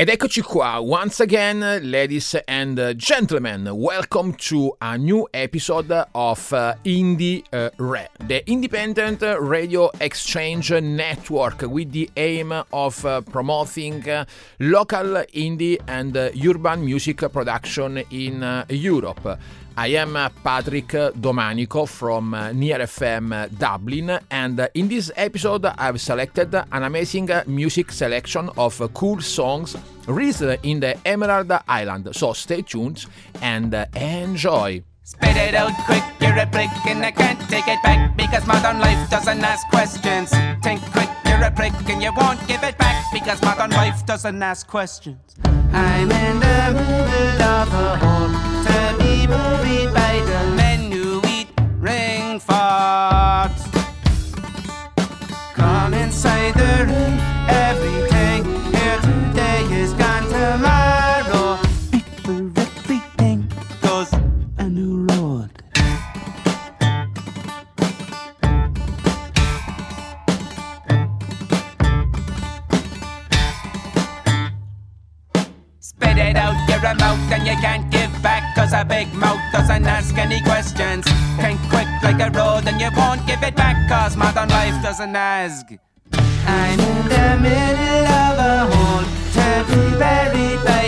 Ed eccoci qua, once again, ladies and gentlemen, welcome to a new episode of uh, Indie uh, Re, the independent radio exchange network with the aim of uh, promoting uh, local indie and uh, urban music production in uh, Europe. I am Patrick Domanico from uh, Near FM Dublin, and in this episode, I've selected an amazing music selection of cool songs released in the Emerald Island. So stay tuned and enjoy. Spit it out quick, you're a prick, and I can't take it back because modern life doesn't ask questions. Think quick, you're a prick, and you won't give it back because modern life doesn't ask questions. I'm in the middle of a hole be buried by the men who eat. Come inside the everything here today is gone tomorrow. Everything goes a new. Spit it out your mouth and you can't give back Cause a big mouth doesn't ask any questions. Think quick like a road and you won't give it back Cause modern life doesn't ask. I'm in the middle of a hole be buried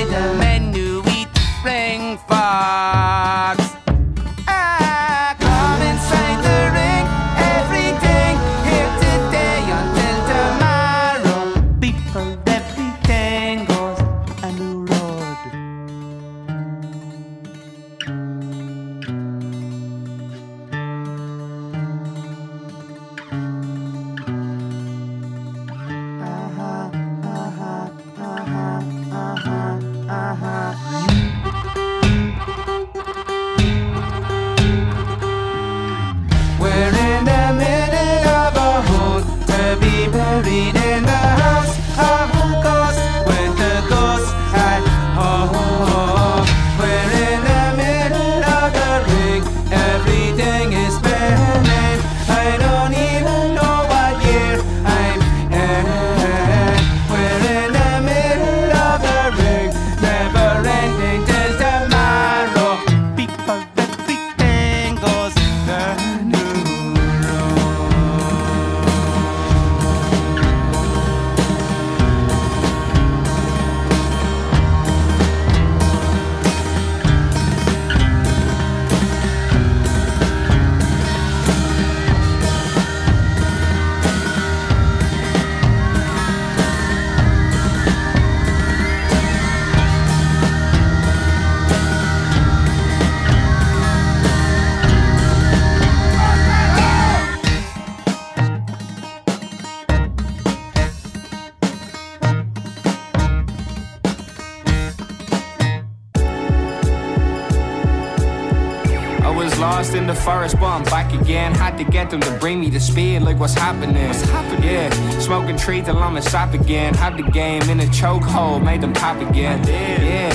lost in the forest, but I'm back again. Had to get them to bring me to speed, like what's happening? What's happening? Yeah, smoking tree till I'm a sap again. Had the game in a chokehold, made them pop again. Yeah.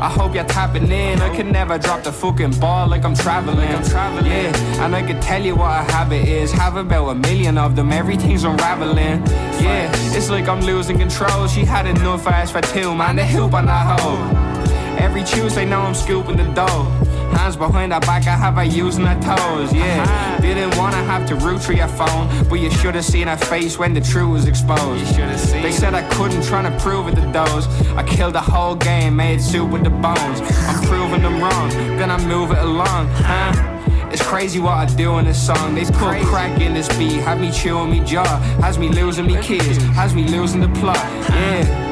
I hope you're tapping in. I can never drop the fucking ball like I'm traveling. I'm traveling. Yeah, and I can tell you what a habit is. Have about a million of them. Everything's unraveling. Yeah, it's like I'm losing control. She had enough ass for two, man. The hoop on that hoe. Every Tuesday now I'm scooping the dough. Behind her back, I have her using her toes. Yeah, uh-huh. didn't wanna have to root through your phone, but you should have seen her face when the truth was exposed. You should have seen. They said I couldn't, trying to prove it to those. I killed the whole game, made soup with the bones. I'm proving them wrong, then I move it along. Huh? It's crazy what I do in this song. They put crack in this beat, have me chewing me jaw, has me losing me kids, has me losing the plot. Yeah.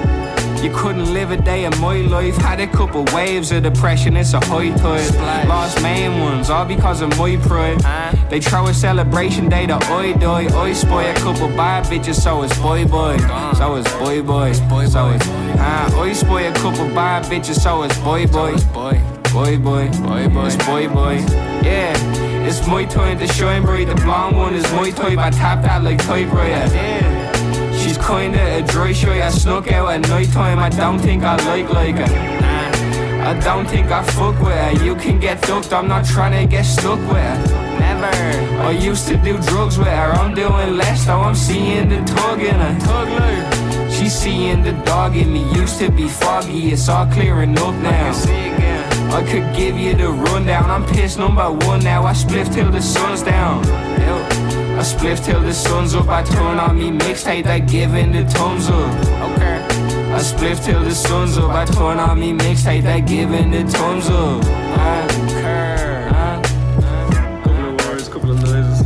You couldn't live a day in my life. Had a couple waves of depression, it's a high tide. Lost main ones, all because of my pride. They throw a celebration day to I die. I spoil a couple bad bitches, so it's boy boy. So it's boy boy. So it's uh, I spoil a couple bad bitches, so it's boy boy. Boy boy, boy, boy, boy, it's boy, boy. Yeah, it's my time to shine bright. The blonde one is my type. I tap that like typewriter. Yeah. Kinda a dry shy. I snuck out at night time. I don't think I like like her. I don't think I fuck with her. You can get ducked. I'm not trying to get stuck with her. Never. I used to do drugs with her. I'm doing less though. I'm seeing the tug in her. Tug like. She's seeing the dog in me. Used to be foggy. It's all clearing up now. I could give you the rundown. I'm pissed number one now. I spliff till the sun's down. I spliff till the sun's up. I turn on me mixtape that giving the thumbs up. Okay. I spliff till the sun's up. I turn on me mixtape that giving the thumbs up. I concur. Uh, Couple of words, couple of noises.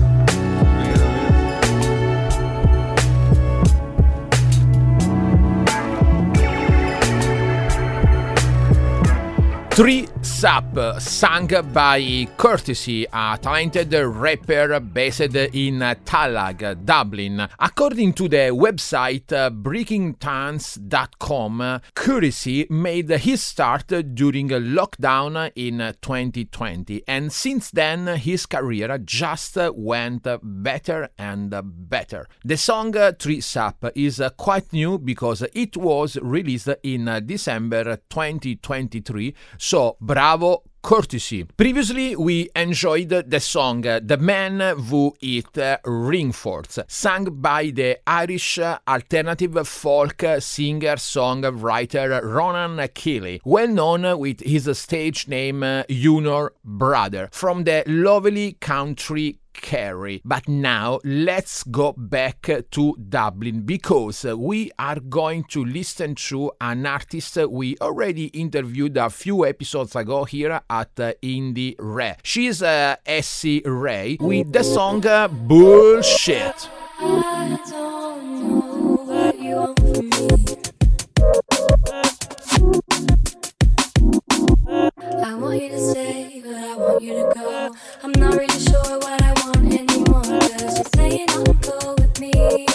Three Sup, sung by Courtesy, a talented rapper based in Tallaght, Dublin. According to the website breakingtunes.com, Courtesy made his start during a lockdown in 2020, and since then his career just went better and better. The song Tree Sup is quite new because it was released in December 2023, so bravo courtesy. Previously, we enjoyed the song The Man Who Eat Ringforts, sung by the Irish alternative folk singer songwriter Ronan Kealy, well known with his stage name Junior Brother, from the lovely country Kerry. But now let's go back to Dublin because we are going to listen to an artist we already interviewed a few episodes ago here at Indire. She's uh, Essie Ray with the song uh, Bullshit. I want you to stay, but I want you to go. I'm not really sure anymore. Saying I'm go with me.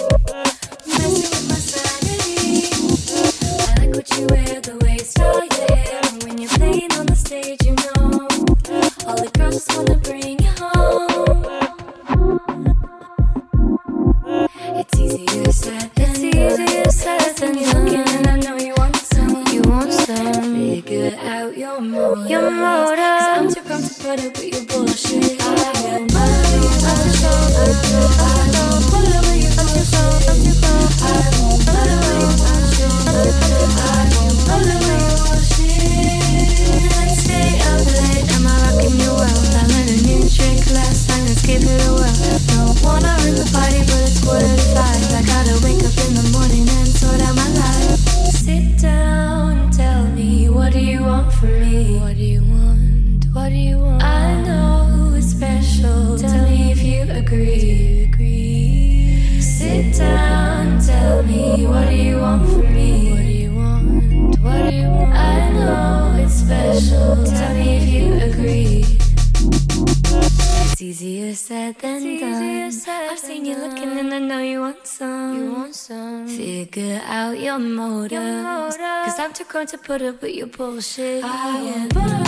To put up with your bullshit. I won't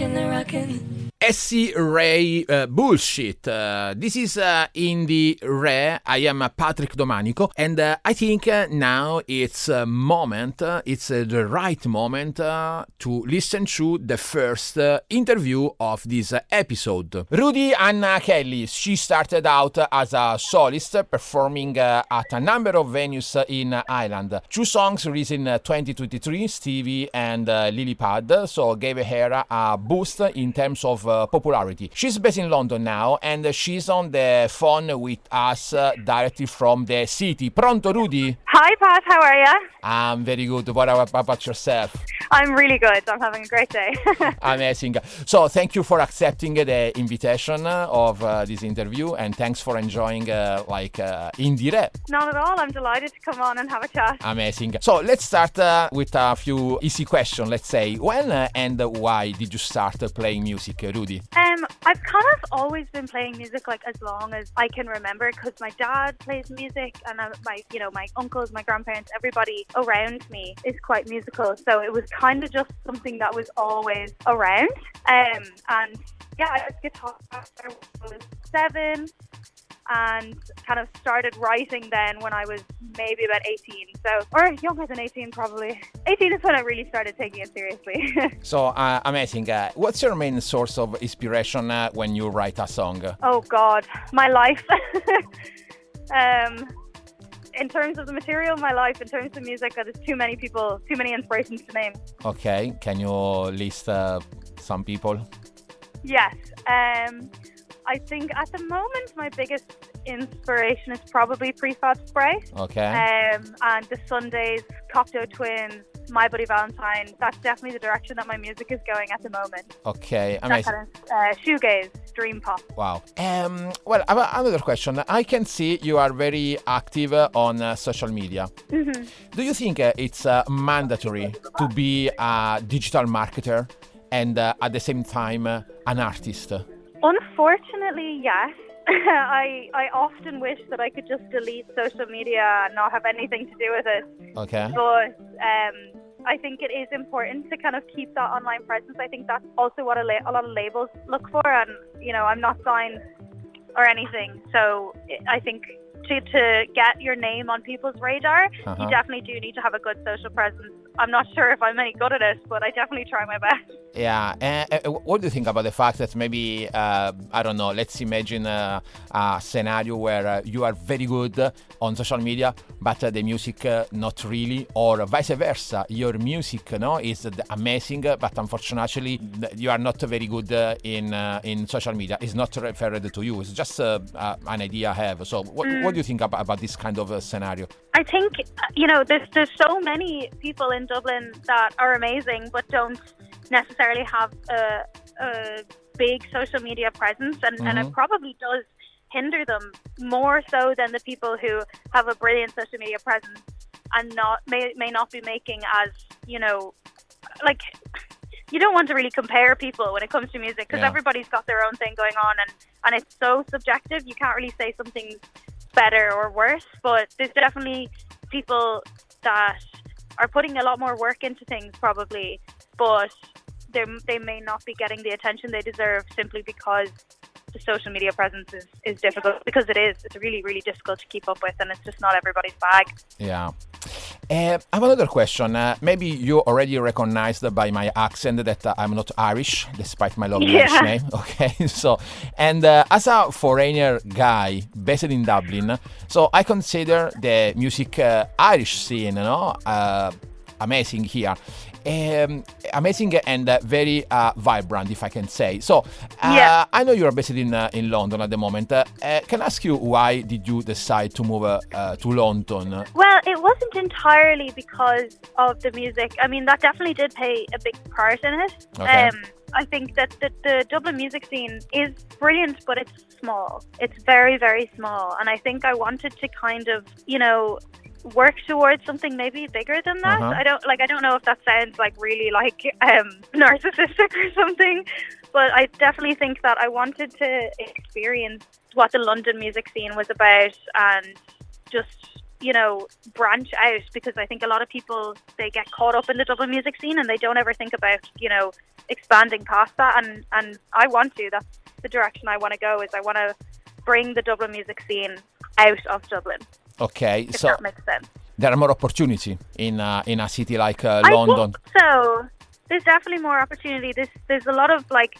Am I rocking Essie Ray uh, Bullshit. Uh, this is eh, uh, Indire. I am Patrick Domanico, and I think now it's a moment, it's the right moment to listen to the first interview of this episode. Rudy Anna Kelly, she started out as a solist performing at a number of venues in Ireland. Two songs released in uh, 2023, Stevie and Lily Pad, so gave her a boost in terms of uh, popularity. She's based in London now and she's on the phone with us uh, directly from the city. Pronto, Rudy? Hi, Pat. How are you? I'm very good. What about, yourself? I'm really good. I'm having a great day. Amazing. So, thank you for accepting the invitation uh, of uh, this interview, and thanks for enjoying uh, like uh, Indire. Not at all. I'm delighted to come on and have a chat. Amazing. So, let's start uh, with a few easy questions. Let's say, when and why did you start playing music, uh, Um, I've kind of always been playing music like as long as I can remember because my dad plays music and uh, my, you know, my uncles, my grandparents, everybody around me is quite musical. So it was kind of just something that was always around. Um, and yeah, I was guitar I was seven and kind of started writing then when I was maybe about 18. So, or younger than 18 probably. 18 is when I really started taking it seriously. So, uh, amazing. Uh, what's your main source of inspiration uh, when you write a song? oh God, my life. um, in terms of the material of my life, in terms of music, there's too many people, too many inspirations to name. Okay, can you list uh, some people? Yes. Um, I think at the moment my biggest inspiration is probably Prefab Sprout. Okay. Um, and the Sundays, Cocteau Twins, My Bloody Valentine. That's definitely the direction that my music is going at the moment. okay, That amazing. kind of uh, shoegaze, dream pop. Wow. Um, well, I have another question. I can see you are very active uh, on uh, social media. Mhm. Do you think uh, it's uh, mandatory to be a digital marketer and uh, at the same time uh, an artist? Unfortunately, yes. I I often wish that I could just delete social media and not have anything to do with it. Okay. But um, I think it is important to kind of keep that online presence. I think that's also what a, la- a lot of labels look for. And you know, I'm not signed or anything, so I- I think to to get your name on people's radar, Uh-huh. you definitely do need to have a good social presence. I'm not sure if I'm any good at it, but I definitely try my best. Yeah. And, uh, what do you think about the fact that maybe, uh, I don't know, let's imagine uh, a scenario where uh, you are very good on social media, but uh, the music uh, not really, or vice versa. Your music no, is amazing, but unfortunately you are not very good uh, in uh, in social media. It's not referred to you. It's just uh, uh, an idea I have. So what, what do you think about, about this kind of uh, scenario? I think you know there's there's so many people in Dublin that are amazing, but don't necessarily have a, a big social media presence, and, and it Mhm. probably does hinder them more so than the people who have a brilliant social media presence and not may may not be making as you know like you don't want to really compare people when it comes to music because Yeah. everybody's got their own thing going on and and it's so subjective you can't really say something's better or worse but there's definitely people that are putting a lot more work into things probably but they they may not be getting the attention they deserve simply because the social media presence is, is difficult because it is it's really really difficult to keep up with and it's just not everybody's bag Yeah. Uh, I have another question. Uh, maybe you already recognized by my accent that uh, I'm not Irish, despite my lovely Irish name. Okay, so and uh, as a foreigner guy based in Dublin, so I consider the music uh, Irish scene, you know, uh, amazing here. Um, amazing and uh, very uh, vibrant, if I can say. So, uh, Yeah. I know you are based in uh, in London at the moment. Uh, uh, can I ask you why did you decide to move uh, uh, to London? Well, it wasn't entirely because of the music. I mean, that definitely did play a big part in it. Okay. Um, I think that the, the Dublin music scene is brilliant, but it's small. It's very, very small. And I think I wanted to kind of, you know, work towards something maybe bigger than that. Uh-huh. I don't like I don't know if that sounds like really like um narcissistic or something, but I definitely think that I wanted to experience what the London music scene was about and just you know branch out because I think a lot of people they get caught up in the Dublin music scene and they don't ever think about you know expanding past that and and I want to that's the direction I want to go is I want to bring the Dublin music scene out of Dublin Okay, if so that makes sense there are more opportunity in uh, in a city like uh, London. so. There's definitely more opportunity. There's there's a lot of like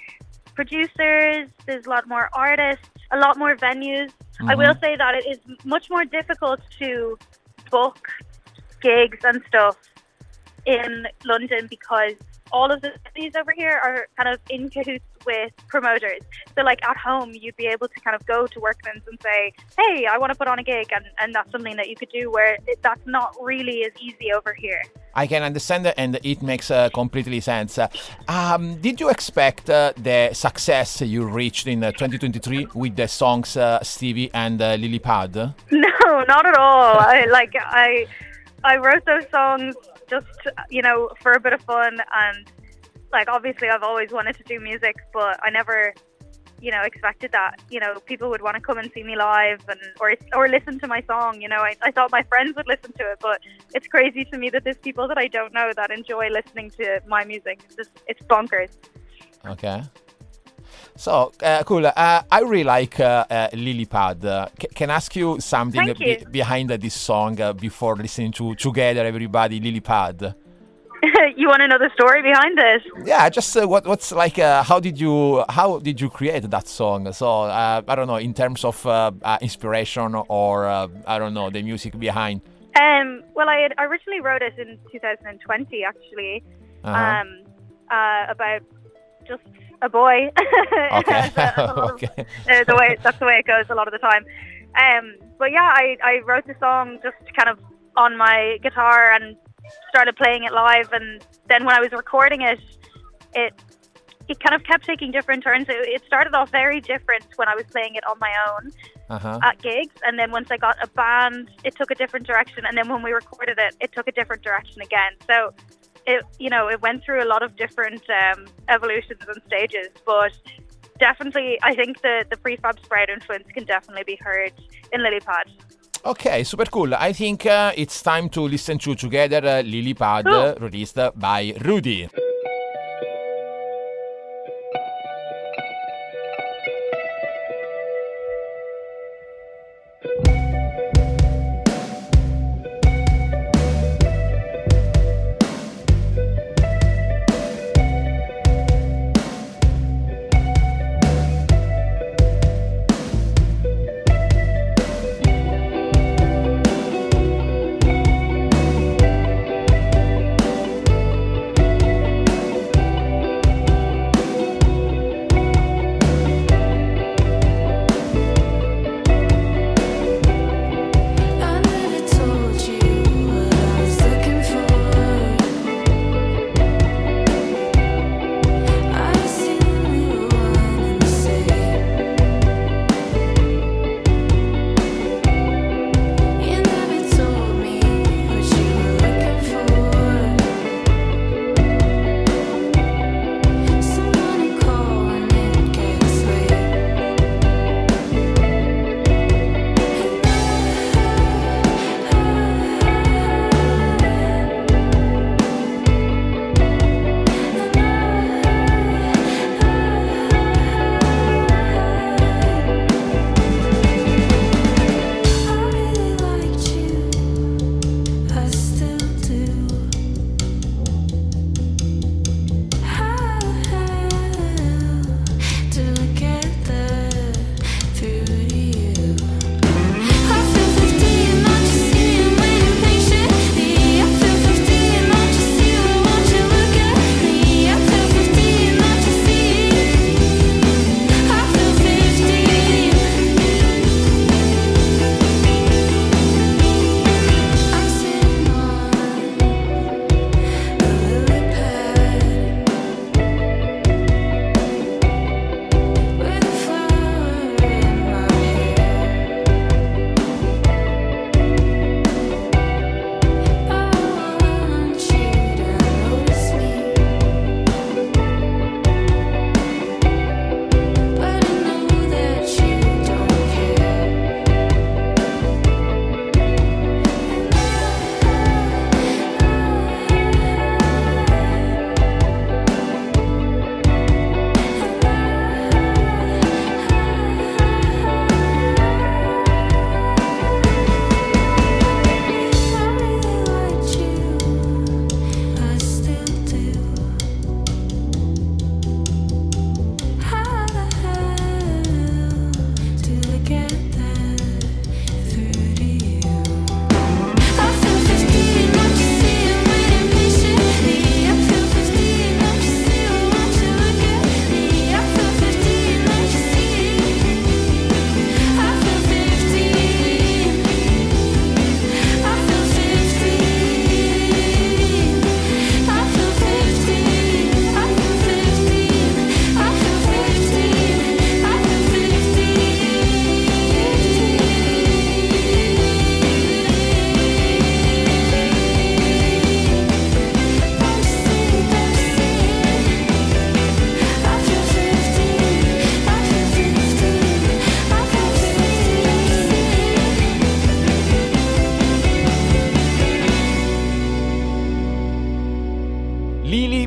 producers. There's a lot more artists. A lot more venues. I will say that it is much more difficult to book gigs and stuff in London because all of the cities over here are kind of in cahoots with promoters. So, like at home, you'd be able to kind of go to Workman's and say, "Hey, I want to put on a gig," and, and that's something that you could do. Where it, that's not really as easy over here. I can understand that, and it makes uh, completely sense. Uh, Um, did you expect uh, the success you reached in uh, 2023 with the songs uh, Stevie and uh, Lily Pad? No, not at all. I like I I wrote those songs just you know for a bit of fun and like obviously I've always wanted to do music, but I never you know expected that you know people would want to come and see me live and or or listen to my song. You know, I, I thought my friends would listen to it, but it's crazy to me that there's people that I don't know that enjoy listening to my music. It's just it's bonkers. Okay. So uh, cool. Uh, I really like uh, Lily Pad. C- can I ask you something be- you. behind uh, this song uh, before listening to together, everybody, Lily Pad? you want to know the story behind it? Yeah, just uh, what what's like? Uh, how did you how did you create that song? So uh, I don't know in terms of uh, uh, inspiration or uh, I don't know the music behind. Um, well, I originally wrote it in 2020, actually, Uh-huh. um, uh, about just a boy. Okay. That's a- a lot of- okay. uh, the way that's the way it goes a lot of the time. Um, but yeah, I, I wrote the song just kind of on my guitar and started playing it live. And then when I was recording it, it it kind of kept taking different turns. It, it started off very different when I was playing it on my own Uh-huh. at gigs, and then once I got a band, it took a different direction. And then when we recorded it, it took a different direction again. So it you know it went through a lot of different um, evolutions and stages, but definitely I think the the Prefab Sprout influence can definitely be heard in Lilypad. Okay, super cool. I think uh, it's time to listen to together uh, Lily Pad, Cool. released by Rudy.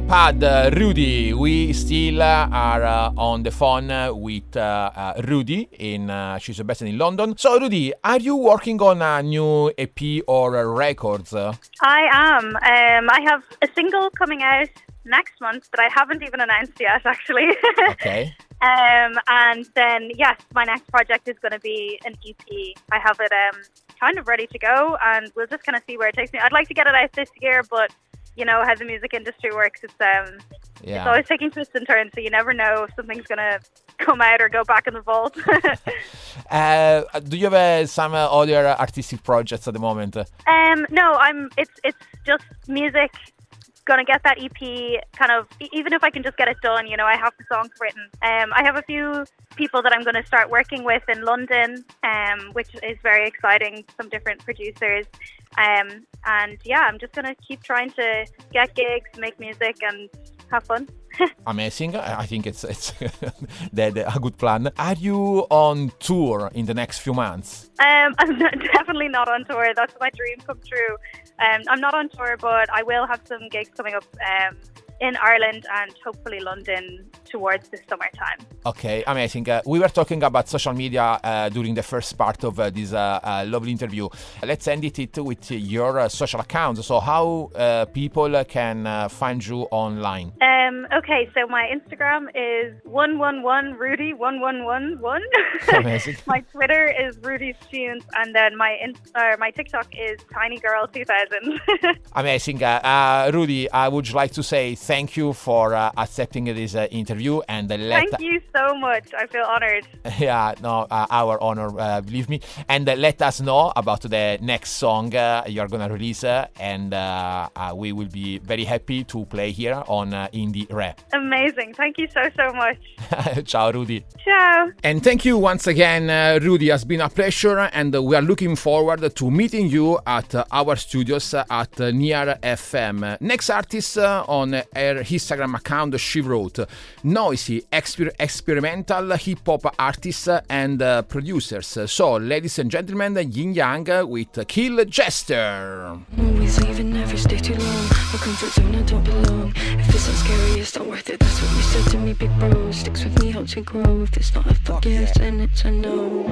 Pad, uh, Rudy. We still uh, are uh, on the phone with Rudy in uh, she's based in London. So, Rudy, are you working on a new EP or uh, records? I am. Um, I have a single coming out next month that I haven't even announced yet, actually. okay. um, and then, yes, my next project is going to be an EP. I have it um, kind of ready to go, and we'll just kind of see where it takes me. I'd like to get it out this year, but you know how the music industry works. It's um, it's always taking twists and turns, so you never know if something's going to come out or go back in the vault. Uh, do you have uh, some uh, other artistic projects at the moment? Um, no, I'm. It's it's just music. Gonna get that EP. Kind of. Even if I can just get it done, you know, I have the songs written. Um, I have a few people that I'm going to start working with in London, um, which is very exciting. Some different producers. Um, and yeah, I'm just gonna keep trying to get gigs, make music, and have fun. Amazing. I I think it's it's a good plan. Are you on tour in the next few months? Um, I'm not, definitely not on tour. That's my dream come true. Um, I'm not on tour, but I will have some gigs coming up um, in Ireland and hopefully London towards the summertime. Okay, amazing. Uh, we were talking about social media uh, during the first part of uh, this uh, uh, lovely interview. Let's end it it with your uh, social accounts. So, how uh, people can uh, find you online? Um, okay, so my Instagram is one one one Rudy one one one one. Amazing. my Twitter is Rudy's Tunes, and then my in- uh, my TikTok is Tiny Girl two thousand. Amazing. Uh, uh, Rudy, I would like to say thank you for uh, accepting this uh, interview and uh, let Thank you so much. I feel honored. yeah, no, uh, our honor, uh, believe me. And uh, let us know about the next song uh, you're gonna release, uh, and uh, uh, we will be very happy to play here on uh, Indire. Amazing. Thank you so so much. Ciao, Rudy. Ciao. And thank you once again, uh, Rudy. Has been a pleasure, and uh, we are looking forward to meeting you at uh, our studios uh, at uh, Near FM. Next artist uh, on her Instagram account, she wrote noisy, exper- experimental hip hop artists and uh, producers. So, ladies and gentlemen, Yin Yang with Kill Jester. Always leaving, never stay too long. A comfort zone, I don't belong. If it's not scary, it's not worth it. That's what you said to me, big bro. Sticks with me, helps me grow. If it's not a fuck yes, then it's a no.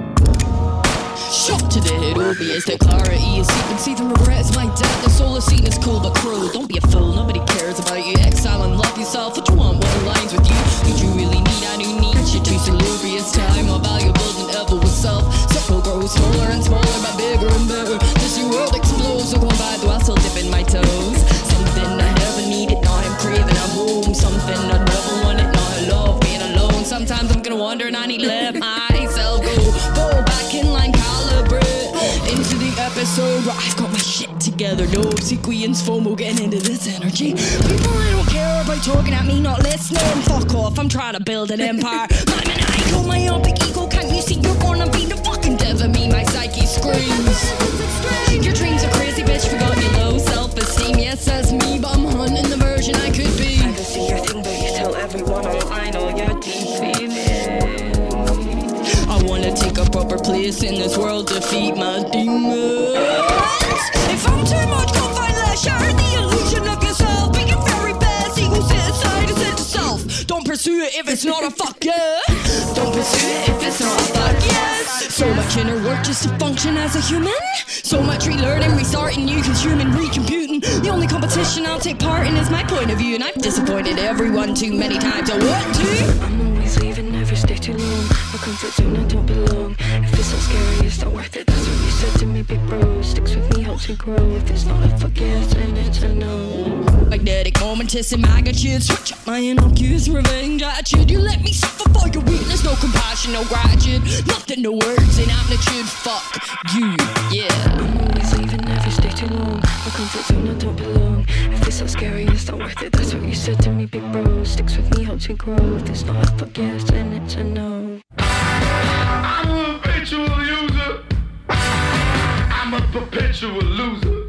Shot to the head, obvious that clarity is seeping. See the regrets, my dad. The solar scene is cool, but cruel. Don't be a fool, nobody cares about you. Exile and love yourself. What you want, what aligns with you? Did you really need? I do need you. Too salubrious time, more valuable than ever with self. Circle grows smaller and smaller, but bigger and bigger. This new world explodes, so going by, though I still dip in my toes. Together. No sequence, FOMO, getting into this energy. People I don't care about talking at me, not listening. Fuck off, I'm trying to build an empire. I'm an ego, my own big ego. Can't you see you're gonna be the fucking death of me? My psyche screams. Your dreams are crazy, bitch. Forgot your low self esteem. Yes, that's me, but I'm hunting the version I could be. I can see your thing, but you tell everyone online all your deep feelings. I wanna take a place in this world, defeat my demons. If I'm too much, go find less. Share the illusion of yourself. Be your very best. Sit aside and set yourself. Don't pursue it if it's not a fuck yeah. Don't pursue it if it's not a fuck yes. So much inner work just to function as a human. So much relearning, restarting, new consuming, recomputing. The only competition I'll take part in is my point of view, and I've disappointed everyone too many times. I want to. I'm always leaving, stay too long. A comfort zone, I don't belong. If it's not scary, it's not worth it. That's what you said to me, big bro. Sticks with me, helps me grow. If it's not a fuck yes, then it's a no. Magnetic momentous in magnitude. Switch up my innocuous revenge attitude. You let me suffer for your weakness. No compassion, no gratitude. Nothing, no words in amplitude. Fuck you, yeah. Stay too long. A comfort zone, I don't belong. If it's not scary, it's not worth it. That's what you said to me, big bro. Sticks with me, helps me grow. If it's not a fuck yes, then it's a no. I'm a perpetual user. I'm a perpetual loser.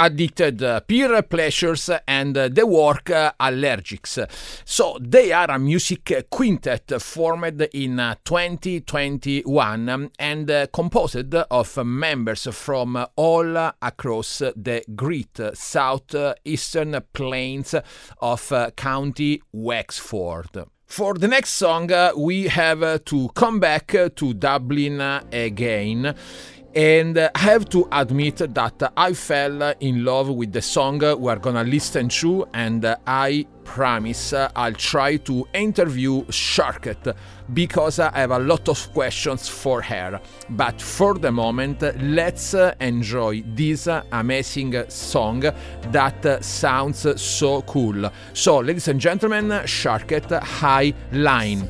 Addicted uh, peer pleasures and uh, the work uh, allergics. So they are a music quintet formed in uh, 2021 um, and composed of members from all across the great southeastern plains of County Wexford. For the next song, uh, we have uh, to come back uh, to Dublin again. And I have to admit that I fell in love with the song we're gonna listen to, and I promise I'll try to interview Sharket because I have a lot of questions for her. But for the moment, let's enjoy this amazing song that sounds so cool. So, ladies and gentlemen, Sharket High Line.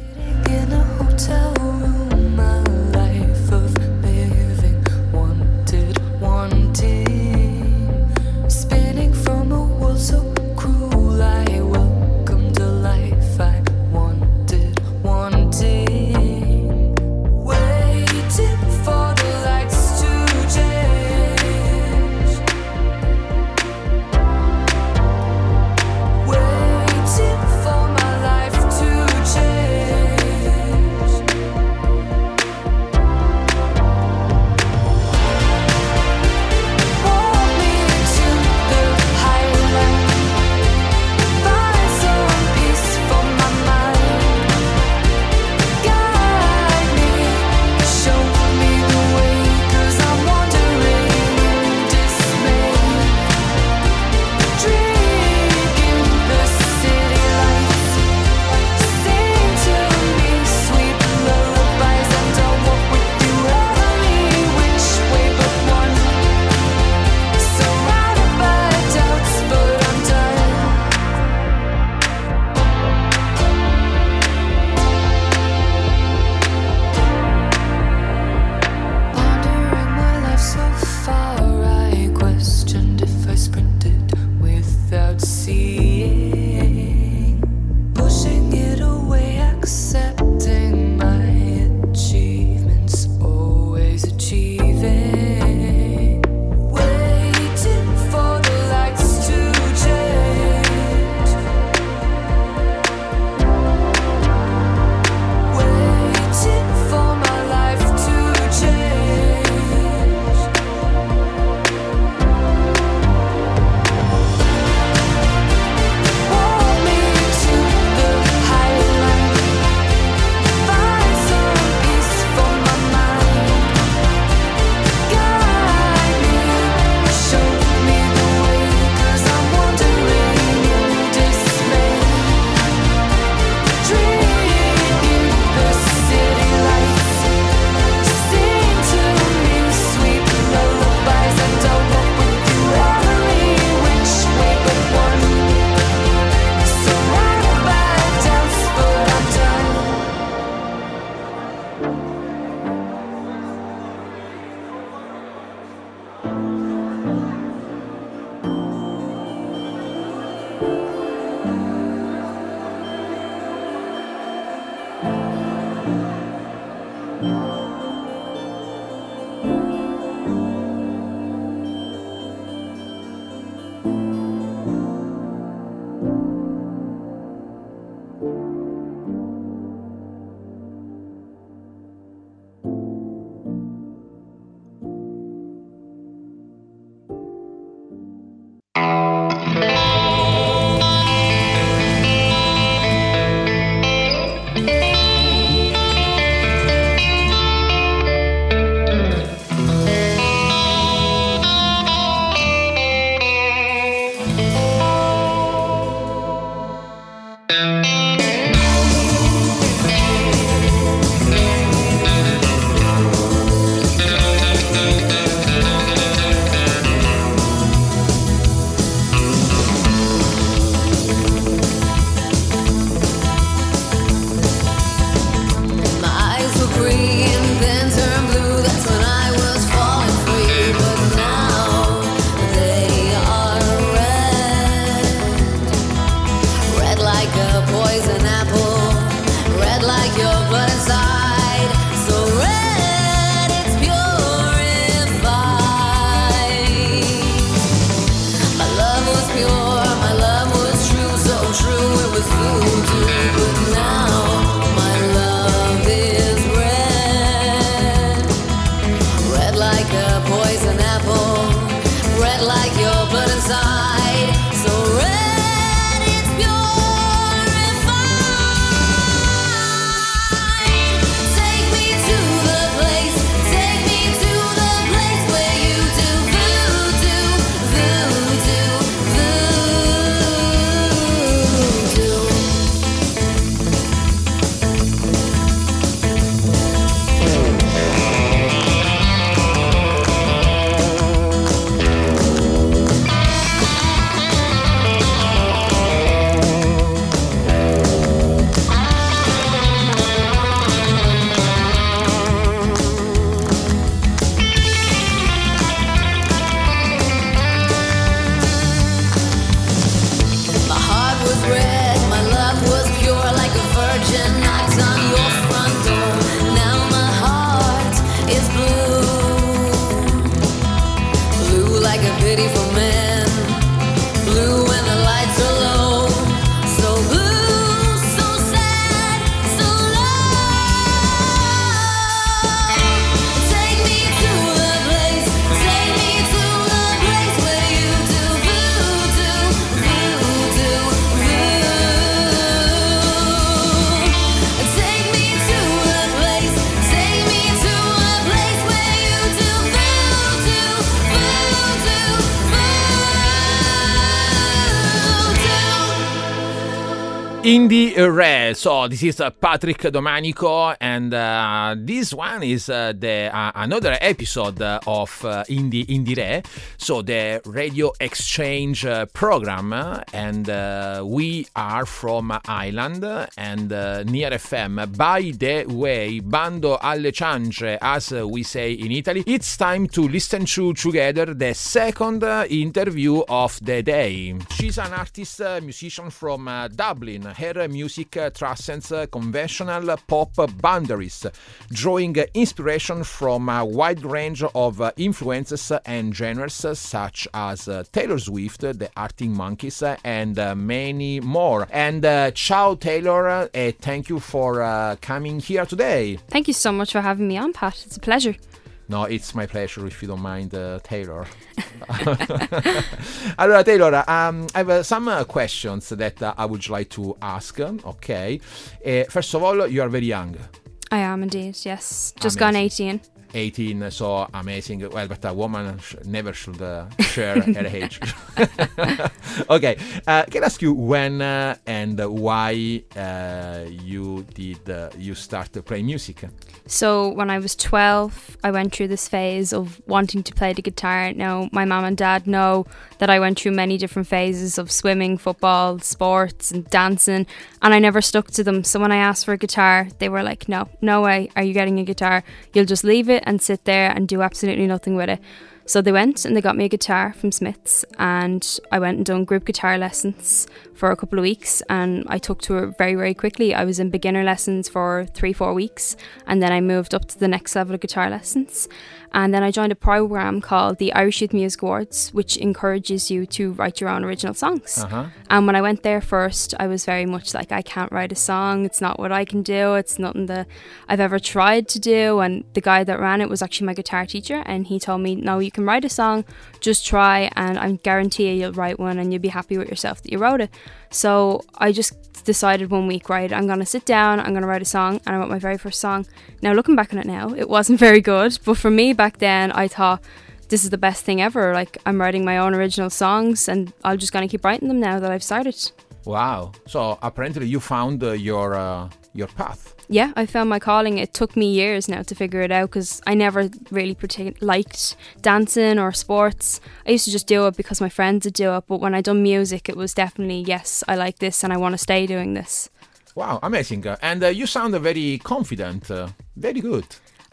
Re. So this is uh, Patrick Domanico, and uh, this one is uh, the uh, another episode uh, of uh, Indie. So the radio exchange uh, program, uh, and uh, we are from Ireland and uh, near FM. By the way, bando alle ciance, as uh, we say in Italy. It's time to listen to together the second uh, interview of the day. She's an artist uh, musician from uh, Dublin. Her music uh, transcends uh, conventional pop boundaries, drawing inspiration from a wide range of uh, influences and genres such as Taylor Swift, the Arctic Monkeys, and many more. And uh, ciao, Taylor, uh, eh, thank you for uh, coming here today. Thank you so much for having me on, Pat. It's a pleasure. No, it's my pleasure if you don't mind, uh, Taylor. allora, Taylor, um, I have uh, some uh, questions that uh, I would like to ask. Okay. Uh, first of all, you are very young. I am indeed, yes. Just gone 18. 18, so amazing. Well, but a woman sh- never should uh, share her age. okay, uh, can I ask you when uh, and why uh, you did uh, you start to play music? So when I was 12, I went through this phase of wanting to play the guitar. Now, my mom and dad know that I went through many different phases of swimming, football, sports, and dancing, and I never stuck to them. So when I asked for a guitar, they were like, no, no way are you getting a guitar. You'll just leave it and sit there and do absolutely nothing with it. So they went and they got me a guitar from Smyths, and I went and done group guitar lessons for a couple of weeks, and I took to it very, very quickly. I was in beginner lessons for three, four weeks, and then I moved up to the next level of guitar lessons. And then I joined a program called the Irish Youth Music Awards, which encourages you to write your own original songs. Uh-huh. And when I went there first, I was very much like, I can't write a song. It's not what I can do. It's nothing that I've ever tried to do. And the guy that ran it was actually my guitar teacher. And he told me, no, you can write a song, just try. And I guarantee you, you'll write one and you'll be happy with yourself that you wrote it. So I just decided one week, right, I'm going to sit down, I'm going to write a song. And I wrote my very first song. Now, looking back on it now, it wasn't very good. But for me back then, I thought, this is the best thing ever. Like, I'm writing my own original songs and I'm just going to keep writing them now that I've started. Wow. So apparently you found uh, your uh, your path. Yeah, I found my calling. It took me years now to figure it out because I never really partic- liked dancing or sports. I used to just do it because my friends would do it. But when I done music, it was definitely yes, I like this and I want to stay doing this. Wow, amazing. Uh, And uh, you sound uh, very confident. Uh, very good.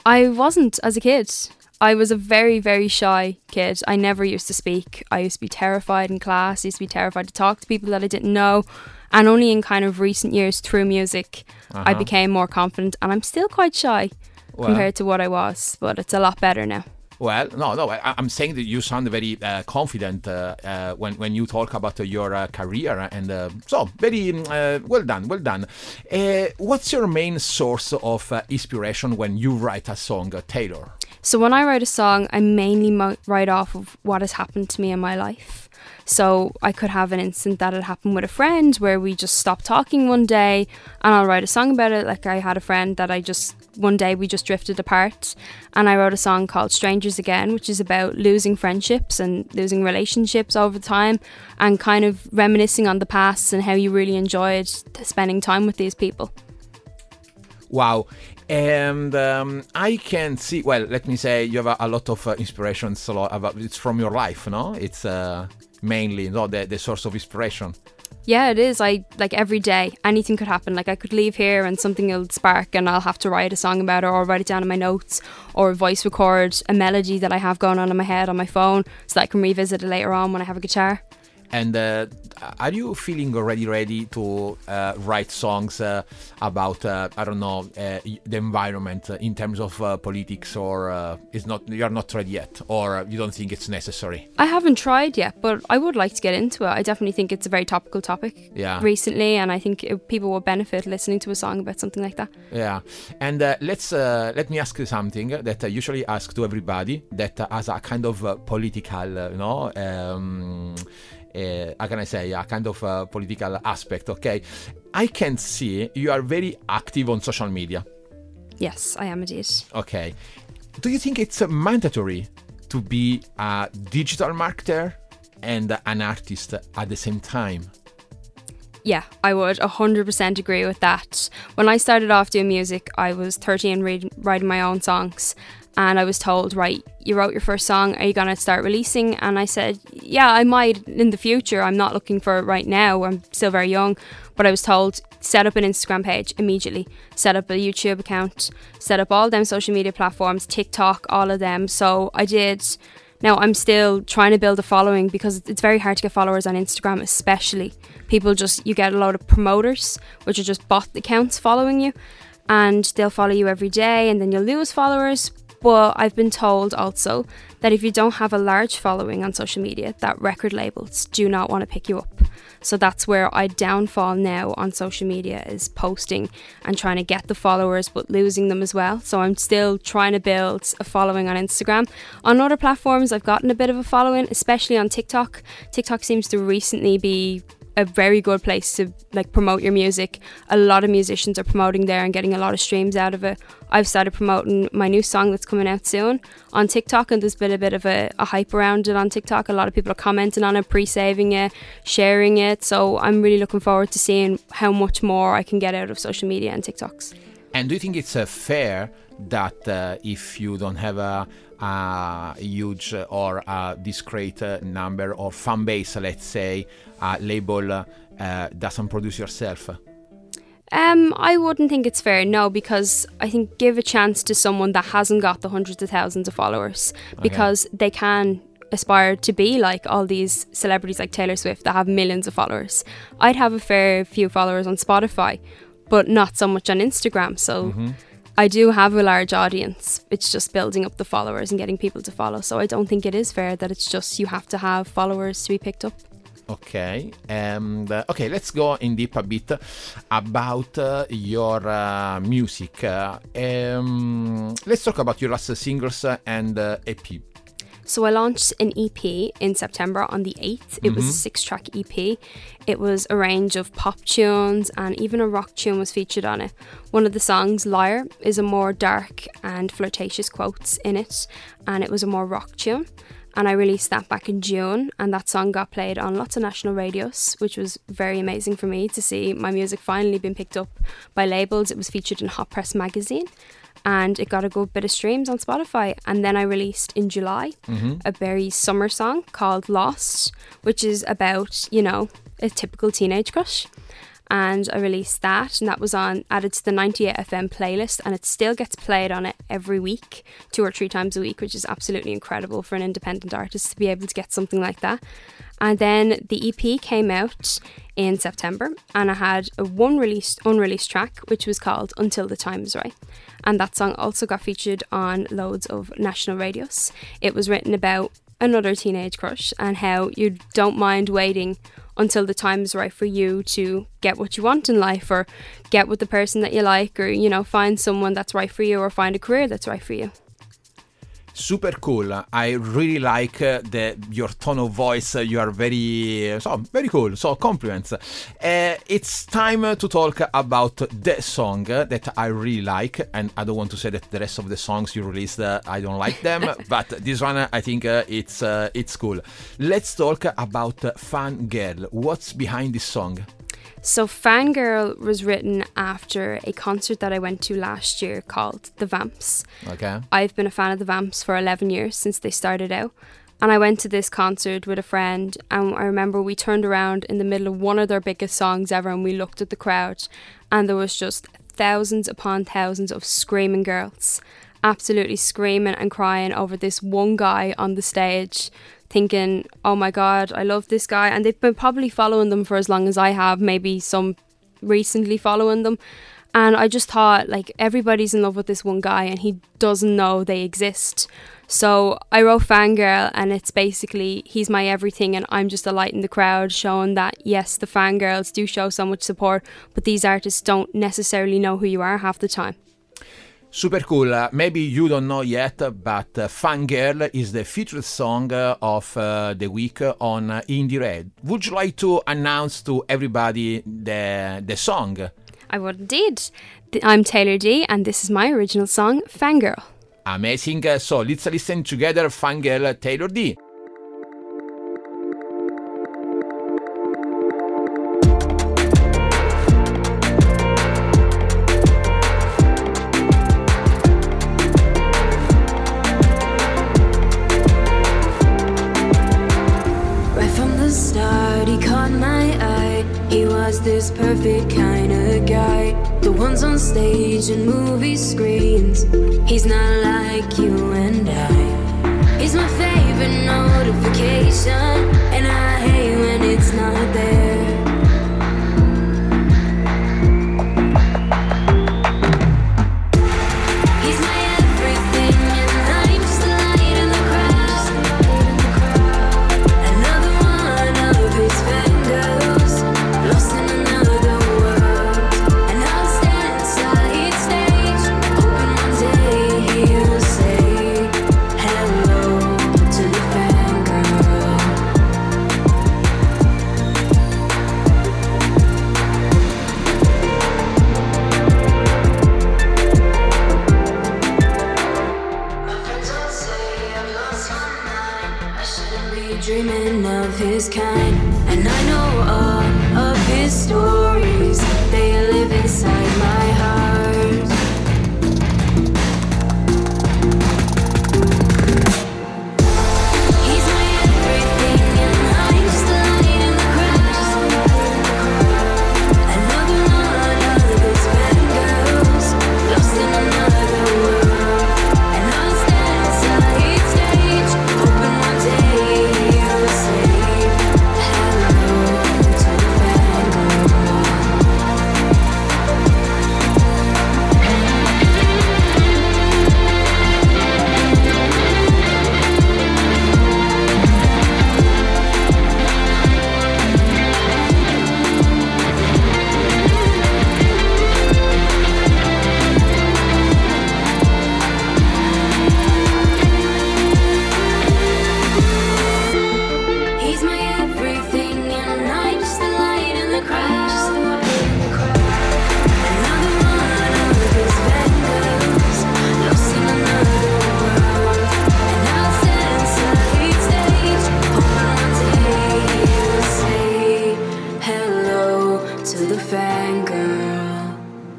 I wasn't as a kid. I was a very, very shy kid. I never used to speak. I used to be terrified in class. I used to be terrified to talk to people that I didn't know. And only in kind of recent years through music, I Uh-huh. became more confident. And I'm still quite shy Well. compared to what I was, but it's a lot better now. Well, no, no. I, I'm saying that you sound very uh, confident uh, uh, when when you talk about uh, your uh, career, and uh, so very mm, uh, well done, well done. Uh, what's your main source of uh, inspiration when you write a song, uh, Taylor? So when I write a song, I mainly mo- write off of what has happened to me in my life. So I could have an instant that had happened with a friend where we just stopped talking one day and I'll write a song about it. Like I had a friend that I just one day we just drifted apart and I wrote a song called Strangers Again, which is about losing friendships and losing relationships over time and kind of reminiscing on the past and how you really enjoyed spending time with these people. Wow. And um, I can see. Well, let me say you have a, a lot of uh, inspirations. A lot about it's from your life, no? It's uh, mainly you know, the the source of inspiration. Yeah, it is. I like every day, anything could happen. Like I could leave here and something will spark, and I'll have to write a song about it, or write it down in my notes, or voice record a melody that I have going on in my head on my phone, so that I can revisit it later on when I have a guitar. And uh, are you feeling already ready to uh, write songs uh, about uh, I don't know uh, the environment uh, in terms of uh, politics, or uh, is not you are not ready yet, or you don't think it's necessary? I haven't tried yet, but I would like to get into it. I definitely think it's a very topical topic Yeah. recently, and I think it, people will benefit listening to a song about something like that. Yeah, and uh, let's uh, let me ask you something that I usually ask to everybody that uh, has a kind of uh, political, uh, you know, um, uh, how can I say, a kind of uh, political aspect. Okay, I can see you are very active on social media. Yes, I am indeed. Okay, do you think it's mandatory to be a digital marketer and an artist at the same time? Yeah, I would 100% agree with that. When I started off doing music, I was 13 read, writing my own songs. And I was told, right, you wrote your first song, are you going to start releasing? And I said, yeah, I might in the future. I'm not looking for it right now. I'm still very young. But I was told, set up an Instagram page immediately, set up a YouTube account, set up all them social media platforms, TikTok, all of them. So I did. Now I'm still trying to build a following because it's very hard to get followers on Instagram, especially. People just, you get a lot of promoters, which are just bot accounts following you, and they'll follow you every day, and then you'll lose followers. But I've been told also that if you don't have a large following on social media, that record labels do not want to pick you up. So that's where I downfall now on social media is posting and trying to get the followers but losing them as well. So I'm still trying to build a following on Instagram. On other platforms I've gotten a bit of a following, especially on TikTok. TikTok seems to recently be a very good place to like promote your music. A lot of musicians are promoting there and getting a lot of streams out of it. I've started promoting my new song that's coming out soon on TikTok, and there's been a bit of a, a hype around it on TikTok. A lot of people are commenting on it, pre-saving it, sharing it. So I'm really looking forward to seeing how much more I can get out of social media and TikToks. And do you think it's uh, fair that uh, if you don't have a, a huge or a discrete uh, number or fan base, let's say, a label uh, doesn't produce yourself? Um, I wouldn't think it's fair, no, because I think give a chance to someone that hasn't got the hundreds of thousands of followers because they can aspire to be like all these celebrities like Taylor Swift that have millions of followers. I'd have a fair few followers on Spotify, but not so much on Instagram. So Mm-hmm. I do have a large audience. It's just building up the followers and getting people to follow. So I don't think it is fair that it's just you have to have followers to be picked up. Okay, and uh, okay, let's go in deep a bit about uh, your uh, music. Uh, um, let's talk about your last singles and uh, EP. So I launched an EP in September on the 8th. It was a Mhm. six track EP. It was a range of pop tunes and even a rock tune was featured on it. One of the songs, Liar, is a more dark and flirtatious quotes in it, and it was a more rock tune. And I released that back in June, and that song got played on lots of national radios, which was very amazing for me to see my music finally being picked up by labels. It was featured in Hot Press magazine, and it got a good bit of streams on Spotify. And then I released in July Mhm. a very summer song called Lost, which is about, you know, a typical teenage crush. And I released that, and that was on added to the 98 FM playlist, and it still gets played on it every week, two or three times a week, which is absolutely incredible for an independent artist to be able to get something like that. And then the EP came out in September, and I had a one released unreleased track, which was called Until the Time Is Right. And that song also got featured on loads of national radios. It was written about another teenage crush and how you don't mind waiting until the time is right for you to get what you want in life or get with the person that you like or, you know, find someone that's right for you or find a career that's right for you. Super cool. I really like uh, the your tone of voice. Uh, You are very so very cool. So compliments. Uh, it's time uh, to talk about the song uh, that I really like, and I don't want to say that the rest of the songs you released uh, I don't like them, but this one uh, I think uh, it's uh, it's cool. Let's talk about uh, Fan Girl. What's behind this song? So, Fangirl was written after a concert that I went to last year called The Vamps. Okay. I've been a fan of The Vamps for 11 years since they started out. And I went to this concert with a friend, and I remember we turned around in the middle of one of their biggest songs ever, and we looked at the crowd, and there was just thousands upon thousands of screaming girls, absolutely screaming and crying over this one guy on the stage, thinking, oh my god, I love this guy. And they've been probably following them for as long as I have, maybe some recently following them. And I just thought, like, everybody's in love with this one guy and he doesn't know they exist. So I wrote Fangirl, and it's basically he's my everything, and I'm just a light in the crowd, showing that yes, the fangirls do show so much support, but these artists don't necessarily know who you are half the time. Super cool. Uh, maybe you don't know yet, but uh, Fangirl is the featured song uh, of uh, the week on Indire. Would you like to announce to everybody the the song? I would indeed. I'm Taylor D, and this is my original song, Fangirl. Amazing. So let's listen together. Fangirl Taylor D. this perfect kind of guy. The ones on stage and movie screens. He's not like you and I. He's my favorite notification, and I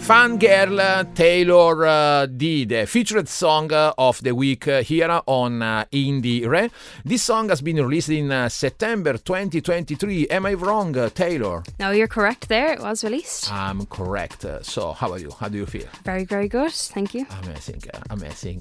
Fa Fangirl Taylor uh, D, the featured song uh, of the week uh, here on uh, Indire. This song has been released in uh, September 2023. Am I wrong, Taylor? No, you're correct there. It was released. I'm correct. So, how are you? How do you feel? Very, very good. Thank you. Amazing, amazing.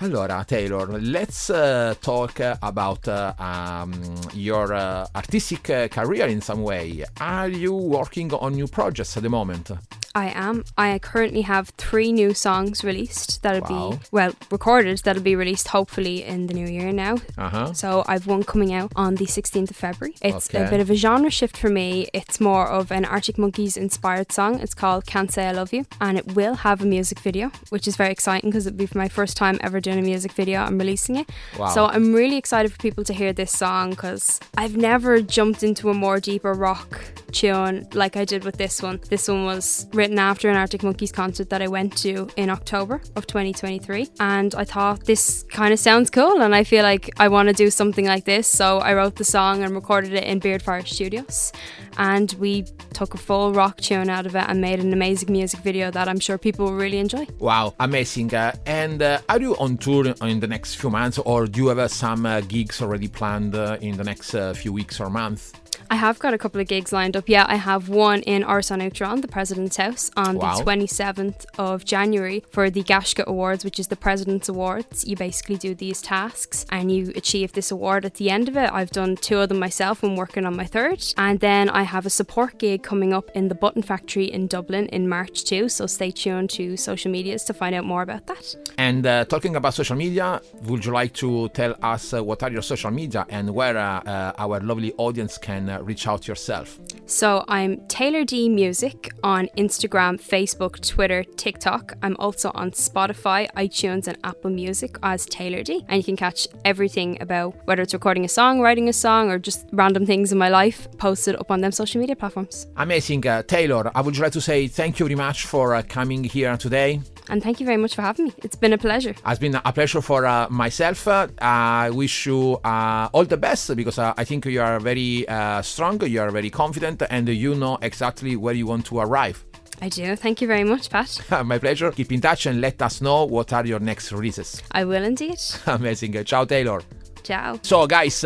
Allora, Taylor, let's uh, talk about uh, um, your uh, artistic career in some way. Are you working on new projects at the moment? I am. I currently have three new songs released that'll Wow. be, well, recorded that'll be released hopefully in the new year now. Uh-huh. So I've one coming out on the 16th of February. It's Okay. a bit of a genre shift for me. It's more of an Arctic Monkeys inspired song. It's called Can't Say I Love You. And it will have a music video, which is very exciting because it'll be my first time ever doing a music video. I'm releasing it. Wow. So I'm really excited for people to hear this song because I've never jumped into a more deeper rock tune like I did with this one. This one was written after an Arctic Monkeys concert that I went to in October of 2023. And I thought this kind of sounds cool and I feel like I want to do something like this. So I wrote the song and recorded it in Beardfire Studios. And we took a full rock tune out of it and made an amazing music video that I'm sure people will really enjoy. Wow, amazing. Uh, and uh, are you on tour in the next few months, or do you have uh, some uh, gigs already planned uh, in the next uh, few weeks or months? I have got a couple of gigs lined up. Yeah, I have one in Áras an Uachtaráin, the President's House, on Wow. the 27th of January for the Gaisce Awards, which is the President's Awards. You basically do these tasks and you achieve this award at the end of it. I've done two of them myself. I'm working on my third. And then I have a support gig coming up in the Button Factory in Dublin in March too. So stay tuned to social medias to find out more about that. And uh, talking about social media, would you like to tell us uh, what are your social media and where uh, uh, our lovely audience can uh, reach out yourself? So I'm Taylor D Music on Instagram, Facebook, Twitter, TikTok. I'm also on Spotify, iTunes, and Apple Music as Taylor D. And you can catch everything about whether it's recording a song, writing a song, or just random things in my life posted up on them social media platforms. Amazing. Uh, Taylor, I would like to say thank you very much for uh, coming here today. And thank you very much for having me. It's been a pleasure. It's been a pleasure for uh, myself. Uh, I wish you uh, all the best because uh, I think you are very uh, strong, you are very confident, and you know exactly where you want to arrive. I do. Thank you very much, Pat. My pleasure. Keep in touch and let us know what are your next releases. I will indeed. Amazing. Ciao, Taylor. Ciao. So, guys,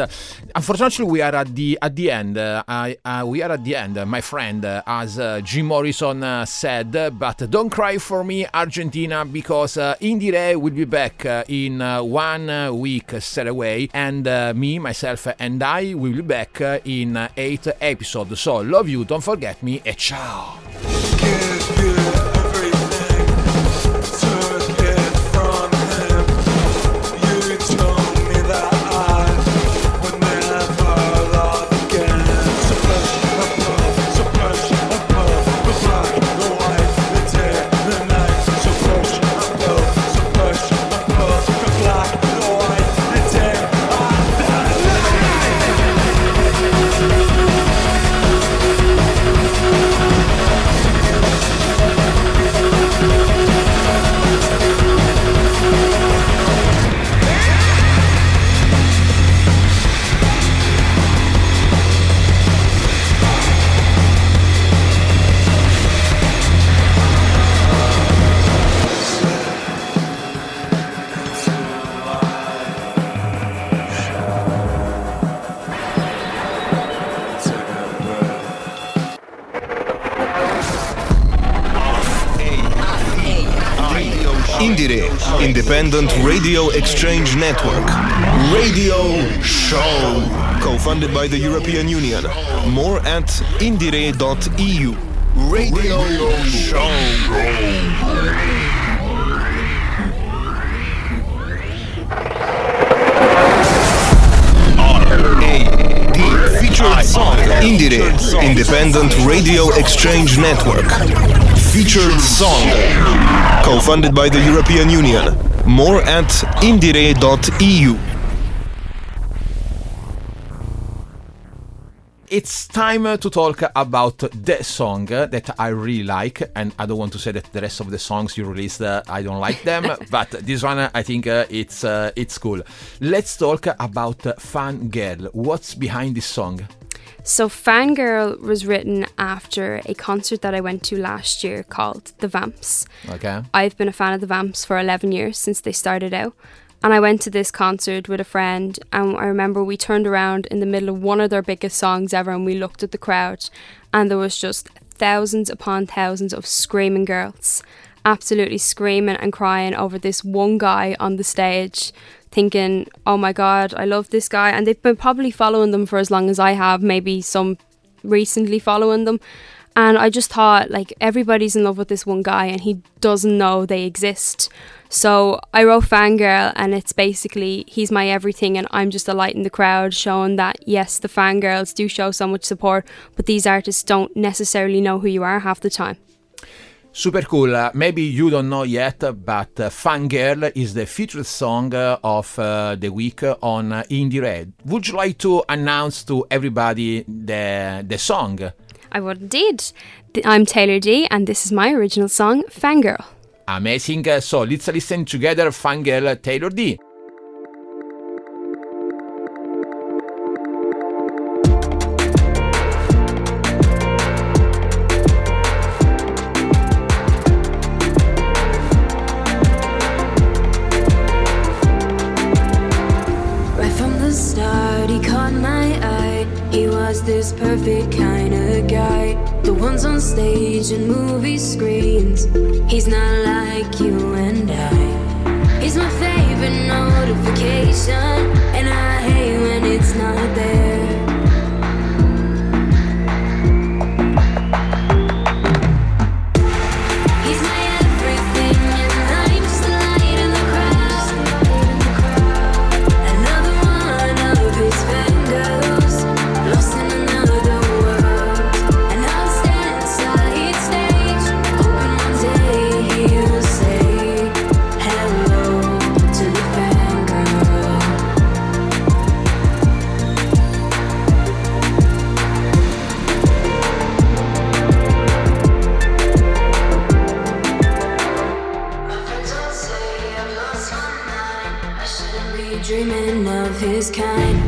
unfortunately, we are at the at the end. Uh, I, uh, we are at the end, my friend, uh, as uh, Jim Morrison uh, said. But don't cry for me, Argentina, because uh, Indire will be back uh, in uh, one week straight away, and uh, me, myself, and I will be back uh, in eight episodes. So, love you. Don't forget me. And ciao. Independent Radio Exchange Network. Radio Show. Co-funded by the European Union. More at indire.eu. Radio Show. R.A.D. Featured song Indire Independent Radio Exchange Network. Featured song co-funded by the European Union. More at indire.eu. It's time to talk about the song that I really like, and I don't want to say that the rest of the songs you released uh, I don't like them, but this one I think uh, it's uh, it's cool. Let's talk about Fan Girl. What's behind this song? So, Fangirl was written after a concert that I went to last year called The Vamps. Okay. I've been a fan of The Vamps for 11 years since they started out. And I went to this concert with a friend, and I remember we turned around in the middle of one of their biggest songs ever, and we looked at the crowd, and there was just thousands upon thousands of screaming girls, absolutely screaming and crying over this one guy on the stage, thinking, "Oh my God, I love this guy," and they've been probably following them for as long as I have, maybe some recently following them. And I just thought, like, everybody's in love with this one guy and he doesn't know they exist. So I wrote Fangirl, and it's basically he's my everything, and I'm just a light in the crowd, showing that yes, the fangirls do show so much support, but these artists don't necessarily know who you are half the time. Super cool. Uh, maybe you don't know yet, but uh, Fangirl is the featured song uh, of uh, the week on Indire. Would you like to announce to everybody the the song? I would indeed. I'm Taylor D, and this is my original song, Fangirl. Amazing. So let's listen together Fangirl Taylor D. this perfect kind of guy. The ones on stage and movie screens. He's not like you and I. He's my favorite notification, and I hate when it's not there. Kind.